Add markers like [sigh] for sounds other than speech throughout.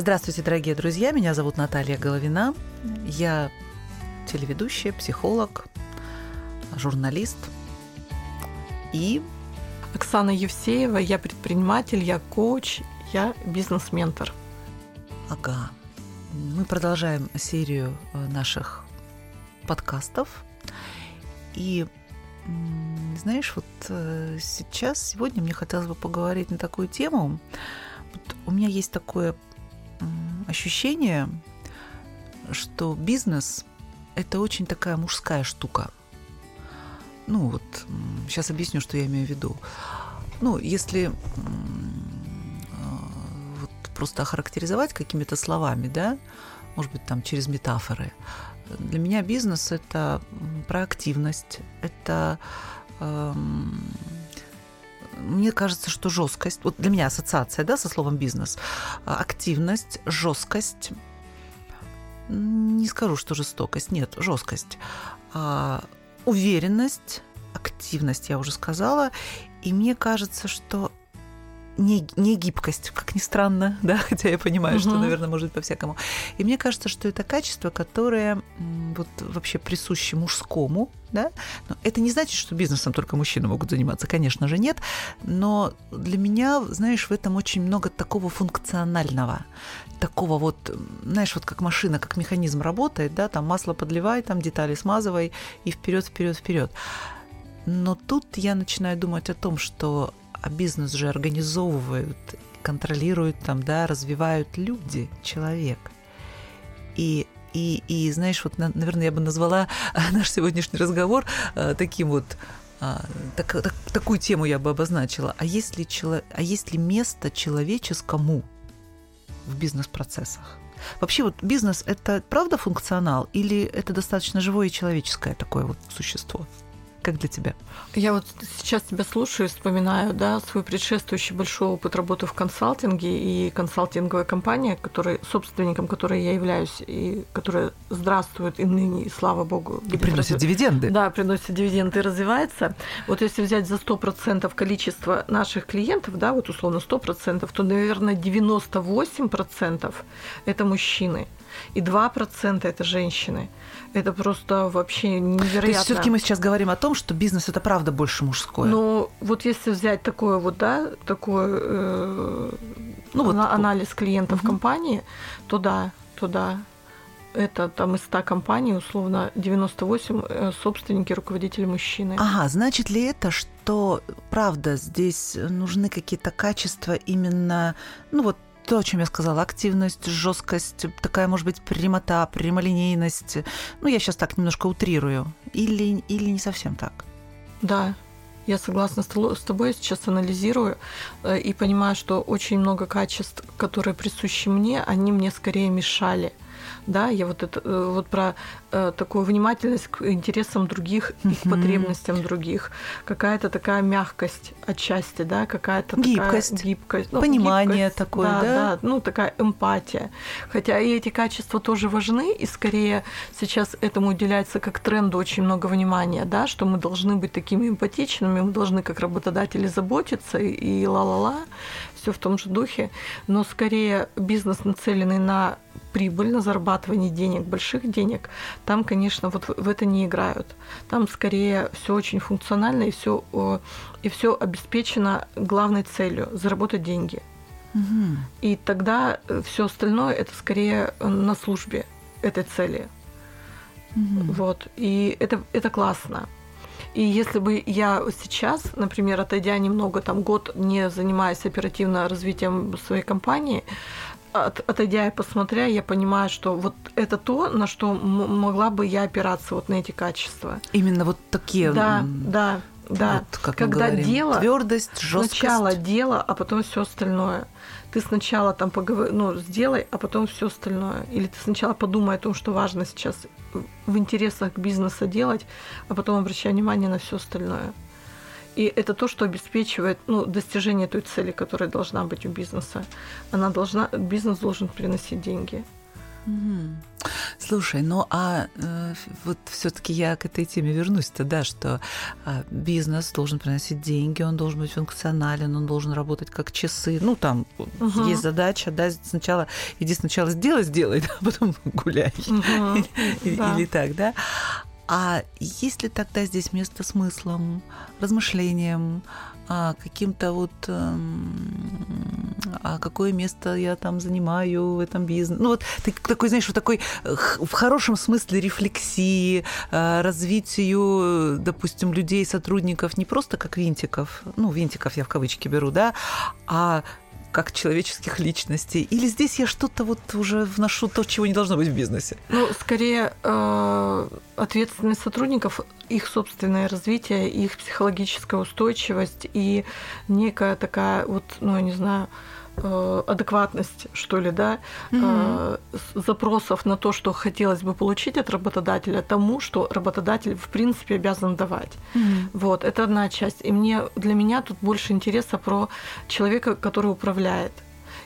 Здравствуйте, дорогие друзья. Меня зовут Наталья Головина. Я телеведущая, психолог, журналист и... Оксана Евсеева, я предприниматель, я коуч, я бизнес-ментор. Ага. Мы продолжаем серию э, наших подкастов. И знаешь, вот э, сейчас, сегодня мне хотелось бы поговорить на такую тему. Вот у меня есть такое ощущение, что бизнес – это очень такая мужская штука. Ну вот, сейчас объясню, что я имею в виду. Ну, если а, вот просто охарактеризовать какими-то словами, да, может быть, там через метафоры. Для меня бизнес – это проактивность, это эм, мне кажется, что жесткость, вот для меня ассоциация, да, со словом бизнес, а, активность, жесткость, не скажу, что жестокость, нет, жесткость, а, уверенность, активность, я уже сказала, и мне кажется, что не, не гибкость, как ни странно, [laughs] да, хотя я понимаю, угу. что, наверное, может быть по-всякому. И мне кажется, что это качество, которое вот вообще присуще мужскому, да. Но это не значит, что бизнесом только мужчины могут заниматься, конечно же, нет. Но для меня, знаешь, в этом очень много такого функционального, такого вот, знаешь, вот как машина, как механизм работает, да, там масло подливай, там детали смазывай и вперед, вперед, вперед. Но тут я начинаю думать о том, что а бизнес же организовывают, контролируют там, да, развивают люди, человек. И и, и знаешь, вот, наверное, я бы назвала [laughs] наш сегодняшний разговор э, таким вот а, так, так, такую тему я бы обозначила. А есть ли, чело, а есть ли место человеческому в бизнес-процессах? Вообще вот бизнес – это правда функционал или это достаточно живое и человеческое такое вот существо? Как для тебя? Я вот сейчас тебя слушаю и вспоминаю, да, свой предшествующий большой опыт работы в консалтинге и консалтинговая компания, которой, собственником которой я являюсь, и которая здравствует и ныне, и слава богу. И приносит разв... дивиденды. Да, приносит дивиденды и развивается. Вот если взять за 100% количество наших клиентов, да, вот условно 100%, то, наверное, 98% это мужчины и 2% это женщины. Это просто вообще невероятно. То есть все-таки мы сейчас говорим о том, что бизнес это правда больше мужское. Ну, вот если взять такое вот, да, такой э, ну, вот анализ клиентов угу. компании, то да, то да. Это там из 100 компаний, условно, 98 э, собственники, руководители мужчины. Ага, значит ли это, что правда здесь нужны какие-то качества именно, ну вот то, о чем я сказала, активность, жесткость, такая, может быть, прямота, прямолинейность. Ну, я сейчас так немножко утрирую. Или, или не совсем так? Да, я согласна с тобой, сейчас анализирую э, и понимаю, что очень много качеств, которые присущи мне, они мне скорее мешали – да, я вот это э, вот про э, такую внимательность к интересам других и к потребностям других, какая-то такая мягкость отчасти, да, какая-то гибкость, такая гибкость, ну, понимание гибкость, такое, да, да, да, ну такая эмпатия, хотя и эти качества тоже важны, и скорее сейчас этому уделяется как тренду очень много внимания, да, что мы должны быть такими эмпатичными, мы должны как работодатели заботиться и ла-ла-ла, все в том же духе, но скорее бизнес нацеленный на прибыль, на зарабатывание денег, больших денег, там, конечно, вот в это не играют. Там скорее все очень функционально и все и все обеспечено главной целью заработать деньги. Угу. И тогда все остальное это скорее на службе этой цели. Угу. Вот. И это, это классно. И если бы я сейчас, например, отойдя немного, там год не занимаясь оперативно развитием своей компании, от, отойдя и посмотря, я понимаю, что вот это то, на что могла бы я опираться вот на эти качества. Именно вот такие. Да, да, да. Вот, как Когда дело твердость, жесткость. Сначала дело, а потом все остальное. Ты сначала там поговор... ну, сделай, а потом все остальное. Или ты сначала подумай о том, что важно сейчас в интересах бизнеса делать, а потом обращай внимание на все остальное. И это то, что обеспечивает ну, достижение той цели, которая должна быть у бизнеса. Она должна, бизнес должен приносить деньги. Угу. Слушай, ну а э, вот все-таки я к этой теме вернусь-то, да, что э, бизнес должен приносить деньги, он должен быть функционален, он должен работать как часы. Ну, там угу. есть задача, да, сначала иди сначала сделай, сделай, [laughs] а потом гуляй. Угу. Или так, да. А есть ли тогда здесь место смыслом, размышлениям, каким-то вот а какое место я там занимаю в этом бизнесе. Ну вот такой, знаешь, вот такой э, в хорошем смысле рефлексии, э, развитию, допустим, людей, сотрудников не просто как винтиков, ну, винтиков я в кавычки беру, да, а как человеческих личностей? Или здесь я что-то вот уже вношу то, чего не должно быть в бизнесе? Ну, скорее, э, ответственность сотрудников, их собственное развитие, их психологическая устойчивость и некая такая вот, ну, я не знаю, адекватность, что ли, да, mm-hmm. запросов на то, что хотелось бы получить от работодателя, тому, что работодатель в принципе обязан давать. Mm-hmm. Вот, это одна часть. И мне для меня тут больше интереса про человека, который управляет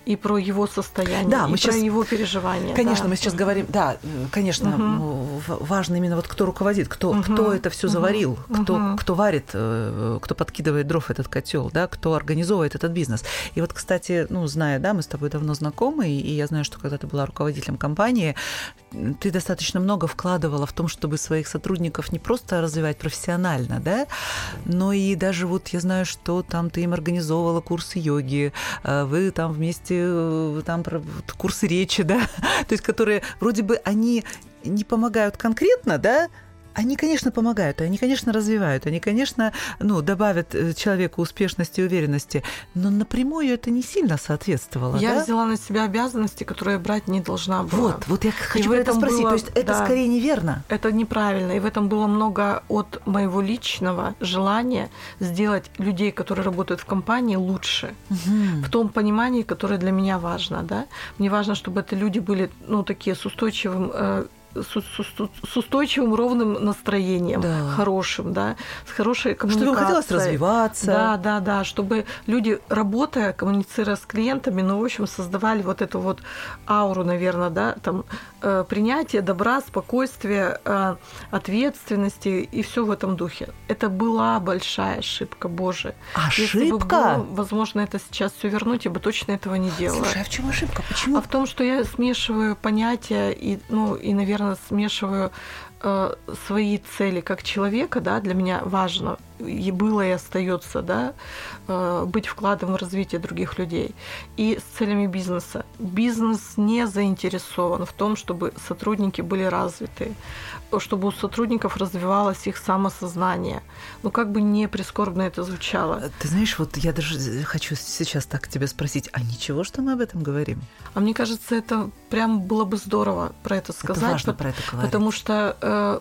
и про его состояние, да, мы и сейчас, про его переживания. Конечно, да. мы сейчас говорим, да, конечно, угу. важно именно вот кто руководит, кто, угу. кто это все заварил, угу. кто, кто варит, э, кто подкидывает дров этот котел, да, кто организовывает этот бизнес. И вот, кстати, ну, зная, да, мы с тобой давно знакомы, и я знаю, что когда ты была руководителем компании, ты достаточно много вкладывала в том, чтобы своих сотрудников не просто развивать профессионально, да, но и даже вот я знаю, что там ты им организовывала курсы йоги, э, вы там вместе э, там курсы речи, да, [laughs] то есть которые вроде бы они не помогают конкретно, да, они, конечно, помогают, они, конечно, развивают, они, конечно, ну, добавят э, человеку успешности и уверенности, но напрямую это не сильно соответствовало. Я да? взяла на себя обязанности, которые брать не должна была. Вот, вот я хочу про это спросить. Было, То есть это да, скорее неверно. Это неправильно. И в этом было много от моего личного желания сделать людей, которые работают в компании, лучше. Угу. В том понимании, которое для меня важно. Да? Мне важно, чтобы это люди были ну, такие с устойчивым э, с, устойчивым ровным настроением, да. хорошим, да, с хорошей коммуникацией. Чтобы хотелось развиваться. Да, да, да, чтобы люди, работая, коммуницируя с клиентами, ну, в общем, создавали вот эту вот ауру, наверное, да, там, э, принятие добра, спокойствия, э, ответственности и все в этом духе. Это была большая ошибка, Боже. Ошибка? Если бы было, возможно, это сейчас все вернуть, я бы точно этого не делала. Слушай, а в чем ошибка? Почему? А в том, что я смешиваю понятия и, ну, и, наверное, наверное, смешиваю э, свои цели как человека, да, для меня важно и было и остается, да, э, быть вкладом в развитие других людей. И с целями бизнеса. Бизнес не заинтересован в том, чтобы сотрудники были развиты, чтобы у сотрудников развивалось их самосознание. Ну, как бы не прискорбно это звучало. Ты знаешь, вот я даже хочу сейчас так тебя спросить, а ничего, что мы об этом говорим? А мне кажется, это прям было бы здорово про это сказать. Это важно про это говорить. Потому что э,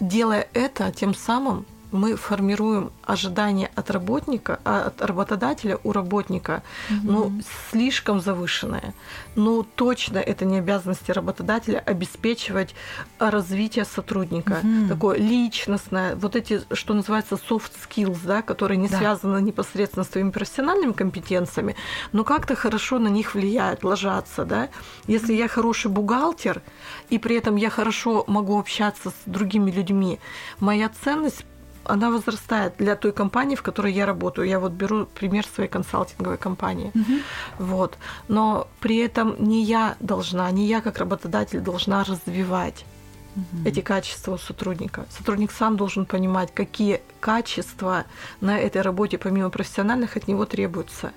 делая это, тем самым мы формируем ожидания от работника, а от работодателя у работника, угу. ну, слишком завышенное. Ну, точно это не обязанности работодателя обеспечивать развитие сотрудника. Угу. Такое личностное, вот эти, что называется, soft skills, да, которые не да. связаны непосредственно с твоими профессиональными компетенциями, но как-то хорошо на них влияют, ложатся, да. Если я хороший бухгалтер, и при этом я хорошо могу общаться с другими людьми, моя ценность она возрастает для той компании, в которой я работаю. Я вот беру пример своей консалтинговой компании. Угу. Вот. Но при этом не я должна, не я как работодатель должна развивать угу. эти качества у сотрудника. Сотрудник сам должен понимать, какие качества на этой работе, помимо профессиональных, от него требуются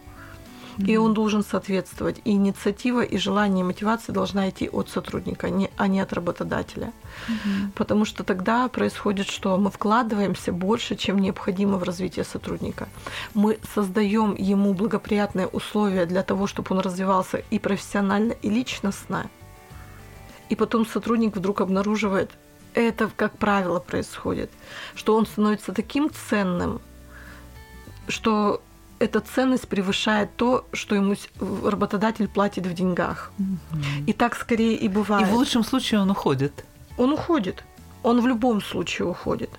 и он должен соответствовать. И инициатива, и желание, и мотивация должна идти от сотрудника, а не от работодателя. mm Потому что тогда происходит, что мы вкладываемся больше, чем необходимо в развитие сотрудника. Мы создаем ему благоприятные условия для того, чтобы он развивался и профессионально, и личностно. И потом сотрудник вдруг обнаруживает, это, как правило, происходит, что он становится таким ценным, что эта ценность превышает то, что ему работодатель платит в деньгах. Угу. И так скорее и бывает. И в лучшем случае он уходит. Он уходит. Он в любом случае уходит.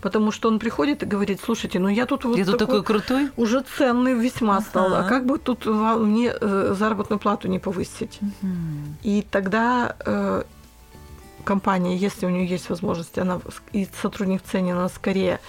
Потому что он приходит и говорит, слушайте, ну я тут вот я такой, такой крутой, уже ценный весьма ага. стал, а как бы тут мне э, заработную плату не повысить? Угу. И тогда э, компания, если у нее есть возможность, она и сотрудник ценен, она скорее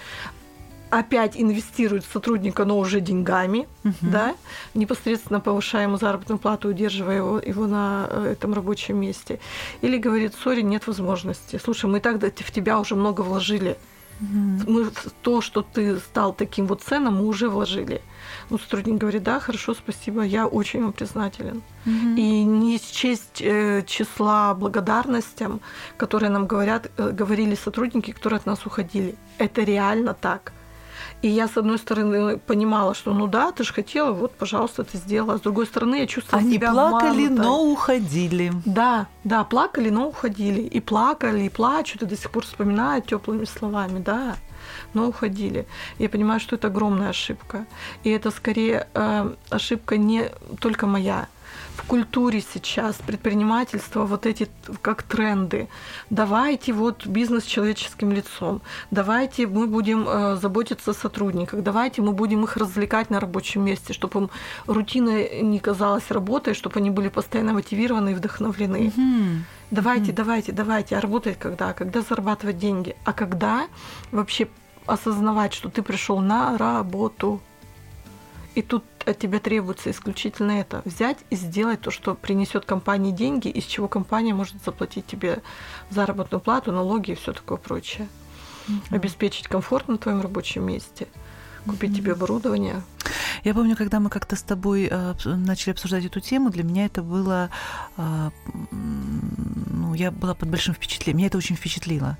опять инвестирует в сотрудника, но уже деньгами, uh-huh. да, непосредственно повышая ему заработную плату, удерживая его, его на э, этом рабочем месте. Или говорит, сори, нет возможности. Слушай, мы и так в тебя уже много вложили. Uh-huh. Мы то, что ты стал таким вот ценным, мы уже вложили. Ну, сотрудник говорит, да, хорошо, спасибо, я очень вам признателен. Uh-huh. И не счесть э, числа благодарностям, которые нам говорят, э, говорили сотрудники, которые от нас уходили. Это реально так. И я, с одной стороны, понимала, что ну да, ты же хотела, вот, пожалуйста, ты сделала. С другой стороны, я чувствовала Они себя плакали, обманутой. но уходили. Да, да, плакали, но уходили. И плакали, и плачут, и до сих пор вспоминают теплыми словами, да но уходили. Я понимаю, что это огромная ошибка. И это скорее э, ошибка не только моя в культуре сейчас предпринимательства вот эти как тренды. Давайте вот бизнес человеческим лицом. Давайте мы будем э, заботиться о сотрудниках. Давайте мы будем их развлекать на рабочем месте, чтобы им рутина не казалась работой, чтобы они были постоянно мотивированы и вдохновлены. Mm-hmm. Давайте, mm-hmm. давайте, давайте. А работать когда? Когда зарабатывать деньги? А когда вообще осознавать, что ты пришел на работу? И тут от тебя требуется исключительно это. Взять и сделать то, что принесет компании деньги, из чего компания может заплатить тебе заработную плату, налоги и все такое прочее. Mm-hmm. Обеспечить комфорт на твоем рабочем месте, купить mm-hmm. тебе оборудование. Я помню, когда мы как-то с тобой э, начали обсуждать эту тему, для меня это было, э, ну, я была под большим впечатлением, меня это очень впечатлило.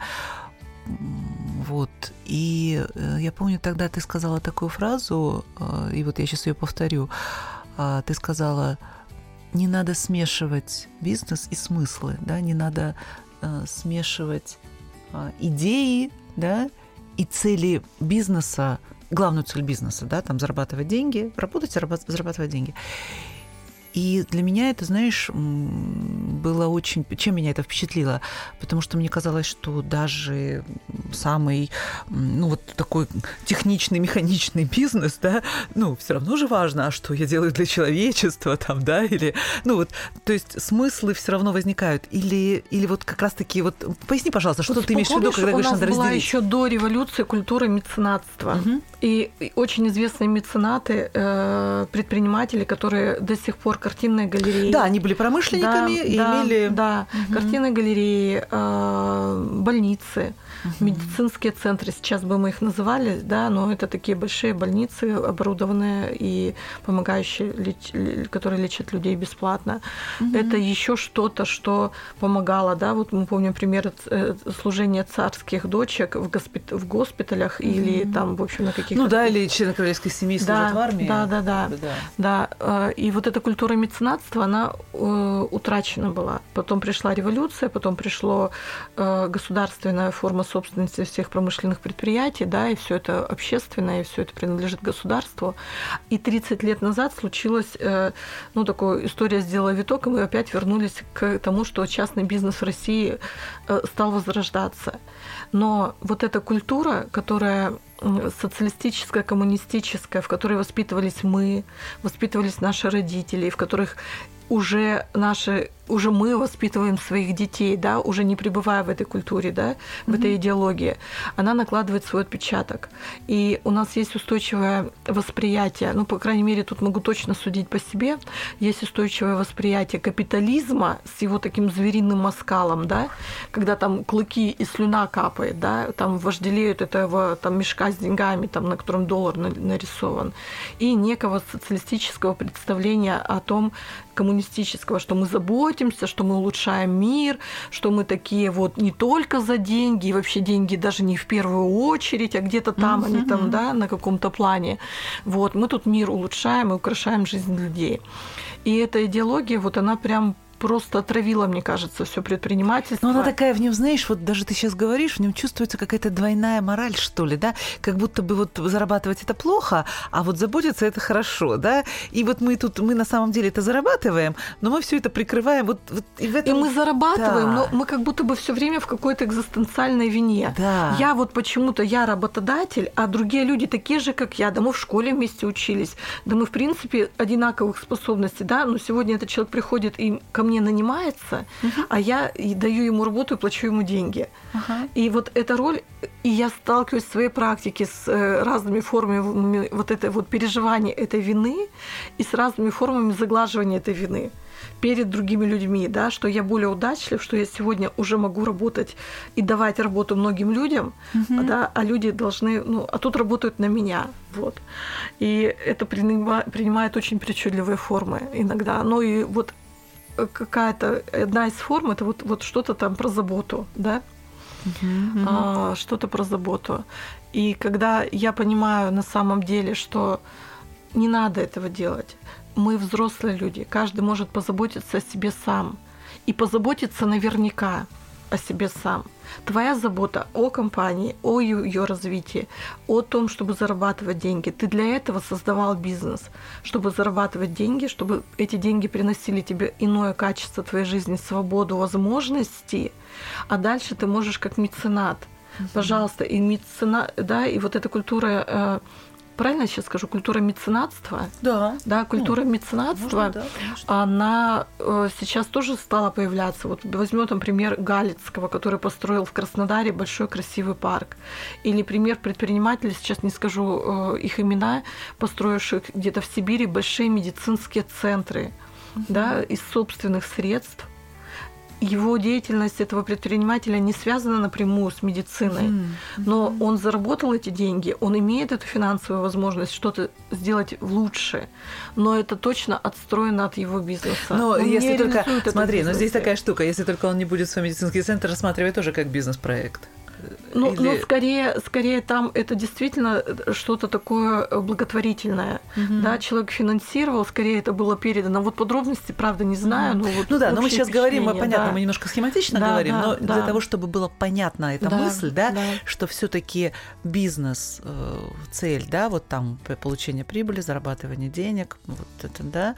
Вот. И э, я помню, тогда ты сказала такую фразу, э, и вот я сейчас ее повторю. Э, ты сказала, не надо смешивать бизнес и смыслы, да, не надо смешивать идеи, да, и цели бизнеса, главную цель бизнеса, да, там зарабатывать деньги, работать, зарабатывать деньги. И для меня это, знаешь, было очень... Чем меня это впечатлило? Потому что мне казалось, что даже самый, ну, вот такой техничный, механичный бизнес, да, ну, все равно же важно, а что я делаю для человечества там, да, или... Ну, вот, то есть смыслы все равно возникают. Или, или вот как раз-таки... Вот поясни, пожалуйста, что вот ты имеешь в виду, когда говоришь, надо разделить? была еще до революции культура меценатства. Угу. И очень известные меценаты, э, предприниматели, которые до сих пор картинные галереи. Да, они были промышленниками да, и да, имели... Да, угу. картинные галереи, э, больницы угу. медицинские центры, сейчас бы мы их называли, да, но это такие большие больницы, оборудованные и помогающие, которые лечат людей бесплатно. Угу. Это еще что-то, что помогало, да, вот мы помним пример э, служения царских дочек в, госпит... в госпиталях угу. или там, в общем, на каких-то... Ну да, или члены королевской семьи да, служат в армии. Да, да, да, да, да. да. Э, и вот эта культура меценатства, она э, утрачена была. Потом пришла революция, потом пришло государственная форма собственности всех промышленных предприятий, да, и все это общественное, и все это принадлежит государству. И 30 лет назад случилась, э, ну, такая история сделала виток, и мы опять вернулись к тому, что частный бизнес в России э, стал возрождаться. Но вот эта культура, которая социалистическая, коммунистическая, в которой воспитывались мы, воспитывались наши родители, в которых уже наши уже мы воспитываем своих детей, да, уже не пребывая в этой культуре, да, в mm-hmm. этой идеологии, она накладывает свой отпечаток. И у нас есть устойчивое восприятие, ну, по крайней мере, тут могу точно судить по себе, есть устойчивое восприятие капитализма с его таким звериным оскалом, да, когда там клыки и слюна капает, да, там вожделеют этого там мешка с деньгами, там, на котором доллар нарисован, и некого социалистического представления о том, коммунистического, что мы заботимся, что мы улучшаем мир, что мы такие вот не только за деньги, и вообще деньги даже не в первую очередь, а где-то там mm-hmm. они там, да, на каком-то плане. Вот, мы тут мир улучшаем и украшаем жизнь людей. И эта идеология, вот она прям просто отравила, мне кажется, все предпринимательство. Но она такая в нем, знаешь, вот даже ты сейчас говоришь, в нем чувствуется какая-то двойная мораль, что ли, да? Как будто бы вот зарабатывать это плохо, а вот заботиться это хорошо, да? И вот мы тут, мы на самом деле это зарабатываем, но мы все это прикрываем. Вот, вот и, в этом... и мы зарабатываем, да. но мы как будто бы все время в какой-то экзистенциальной вине. Да. Я вот почему-то я работодатель, а другие люди такие же, как я, да мы в школе вместе учились, да мы в принципе одинаковых способностей, да, но сегодня этот человек приходит и ко мне мне нанимается, uh-huh. а я даю ему работу и плачу ему деньги. Uh-huh. И вот эта роль, и я сталкиваюсь в своей практике с э, разными формами вот этой вот переживания этой вины и с разными формами заглаживания этой вины перед другими людьми, да, что я более удачлив, что я сегодня уже могу работать и давать работу многим людям, угу. да, а люди должны, ну, а тут работают на меня, вот. И это принимает очень причудливые формы иногда. Ну и вот какая-то одна из форм это вот, вот что-то там про заботу, да, uh а, что-то про заботу. И когда я понимаю на самом деле, что не надо этого делать, мы взрослые люди, каждый может позаботиться о себе сам. И позаботиться наверняка о себе сам. Твоя забота о компании, о ее развитии, о том, чтобы зарабатывать деньги. Ты для этого создавал бизнес, чтобы зарабатывать деньги, чтобы эти деньги приносили тебе иное качество твоей жизни, свободу, возможности. А дальше ты можешь как меценат. Пожалуйста, и меценат, да, и вот эта культура э, правильно я сейчас скажу, культура меценатства. Да. Да, культура ну, меценатства, можно, да, она э, сейчас тоже стала появляться. Вот возьмем там пример Галицкого, который построил в Краснодаре большой красивый парк. Или пример предпринимателей, сейчас не скажу э, их имена, построивших где-то в Сибири большие медицинские центры. Uh-huh. Да, из собственных средств его деятельность этого предпринимателя не связана напрямую с медициной, mm-hmm. но он заработал эти деньги, он имеет эту финансовую возможность что-то сделать лучше, но это точно отстроено от его бизнеса. Но он если только, смотри, но здесь такая штука, если только он не будет свой медицинский центр рассматривать тоже как бизнес-проект. Ну, Или... ну скорее, скорее там это действительно что-то такое благотворительное. Угу. Да, человек финансировал, скорее это было передано. Вот подробности, правда, не знаю. Угу. Но вот ну да, но мы сейчас говорим, понятно, да. мы немножко схематично да, говорим, да, но да. для того, чтобы было понятна эта да, мысль, да, да. что все-таки бизнес э, цель, да, вот там получение прибыли, зарабатывание денег, вот это, да,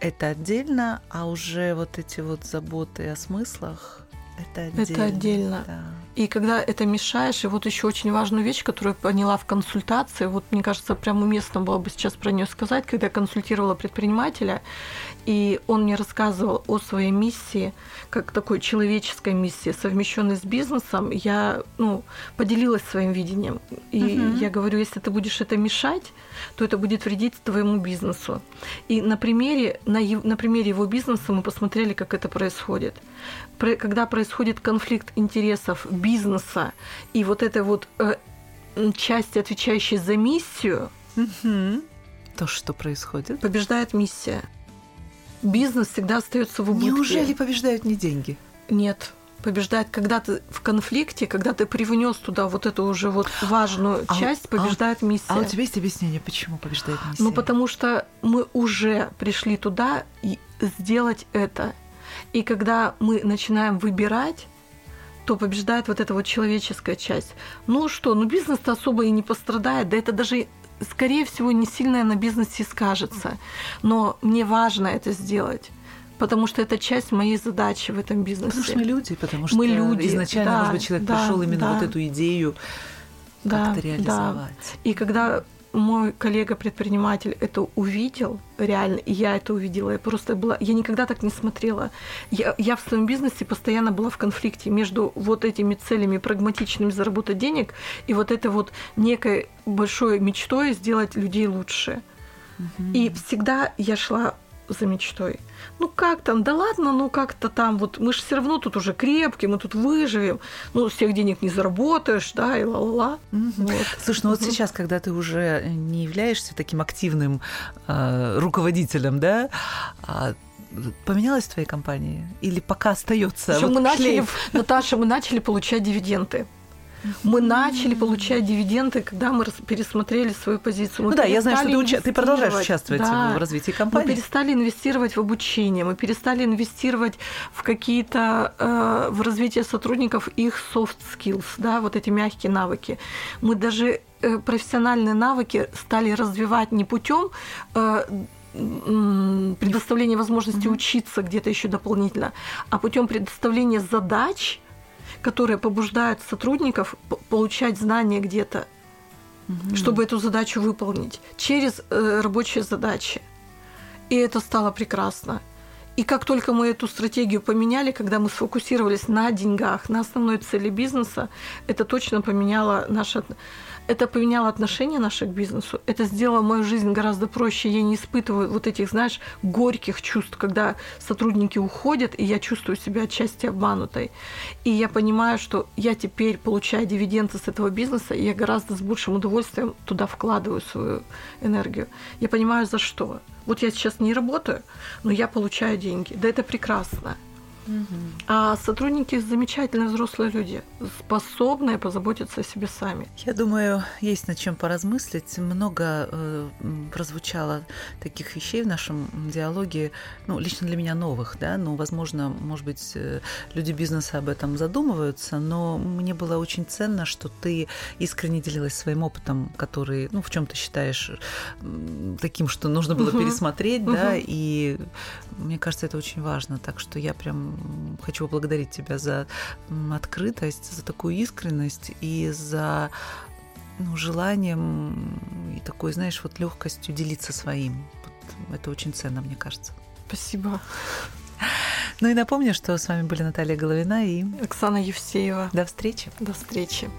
это отдельно, а уже вот эти вот заботы о смыслах это отдельно. Это отдельно. Да. И когда это мешаешь, и вот еще очень важную вещь, которую я поняла в консультации, вот мне кажется, прямо уместно было бы сейчас про нее сказать, когда я консультировала предпринимателя, и он мне рассказывал о своей миссии, как такой человеческой миссии, совмещенной с бизнесом, я ну, поделилась своим видением. И uh-huh. я говорю, если ты будешь это мешать, то это будет вредить твоему бизнесу. И на примере, на, на примере его бизнеса мы посмотрели, как это происходит. Когда происходит конфликт интересов бизнеса и вот этой вот э, части, отвечающей за миссию, угу. то, что происходит? Побеждает миссия. Бизнес всегда остается в убытке. Неужели побеждают не деньги? Нет побеждает, когда ты в конфликте, когда ты привнес туда вот эту уже вот важную а, часть, побеждает а, миссия. А у тебя есть объяснение, почему побеждает миссия? Ну, потому что мы уже пришли туда и сделать это. И когда мы начинаем выбирать, то побеждает вот эта вот человеческая часть. Ну что, ну бизнес-то особо и не пострадает, да это даже скорее всего не сильно на бизнесе скажется. Но мне важно это сделать потому что это часть моей задачи в этом бизнесе. Потому что мы люди, потому что мы люди. изначально, да, может быть, человек да, пришел именно да. вот эту идею да, как-то реализовать. Да. И когда мой коллега-предприниматель это увидел, реально, и я это увидела, я просто была, я никогда так не смотрела. Я, я в своем бизнесе постоянно была в конфликте между вот этими целями прагматичными заработать денег и вот этой вот некой большой мечтой сделать людей лучше. Угу. И всегда я шла за мечтой. Ну как там, да ладно, ну как-то там, вот мы же все равно тут уже крепкие, мы тут выживем, ну всех денег не заработаешь, да, и ла-ла-ла. Угу. Вот. Слушай, ну вот сейчас, когда ты уже не являешься таким активным э, руководителем, да, а поменялась в твоей компании? Или пока остается? Вот мы начали, Наташа, мы начали получать дивиденды мы начали получать дивиденды, когда мы пересмотрели свою позицию. Мы ну да, я знаю, что ты, уча... ты продолжаешь участвовать да. в развитии компании. Мы перестали инвестировать в обучение, мы перестали инвестировать в какие-то э, в развитие сотрудников их soft skills, да, вот эти мягкие навыки. Мы даже э, профессиональные навыки стали развивать не путем э, предоставления возможности mm-hmm. учиться где-то еще дополнительно, а путем предоставления задач которые побуждают сотрудников получать знания где-то, угу. чтобы эту задачу выполнить через э, рабочие задачи. И это стало прекрасно. И как только мы эту стратегию поменяли, когда мы сфокусировались на деньгах, на основной цели бизнеса, это точно поменяло наше это поменяло отношение наше к бизнесу, это сделало мою жизнь гораздо проще. Я не испытываю вот этих, знаешь, горьких чувств, когда сотрудники уходят, и я чувствую себя отчасти обманутой. И я понимаю, что я теперь, получая дивиденды с этого бизнеса, я гораздо с большим удовольствием туда вкладываю свою энергию. Я понимаю, за что. Вот я сейчас не работаю, но я получаю деньги. Да это прекрасно. А сотрудники замечательные взрослые люди, способные позаботиться о себе сами. Я думаю, есть над чем поразмыслить. Много э, прозвучало таких вещей в нашем диалоге, ну, лично для меня новых, да, ну, возможно, может быть, э, люди бизнеса об этом задумываются, но мне было очень ценно, что ты искренне делилась своим опытом, который, ну, в чем ты считаешь таким, что нужно было пересмотреть, да, и мне кажется, это очень важно, так что я прям хочу поблагодарить тебя за открытость, за такую искренность и за ну, желанием и такой, знаешь, вот легкостью делиться своим. Вот это очень ценно, мне кажется. Спасибо. Ну и напомню, что с вами были Наталья Головина и Оксана Евсеева. До встречи. До встречи.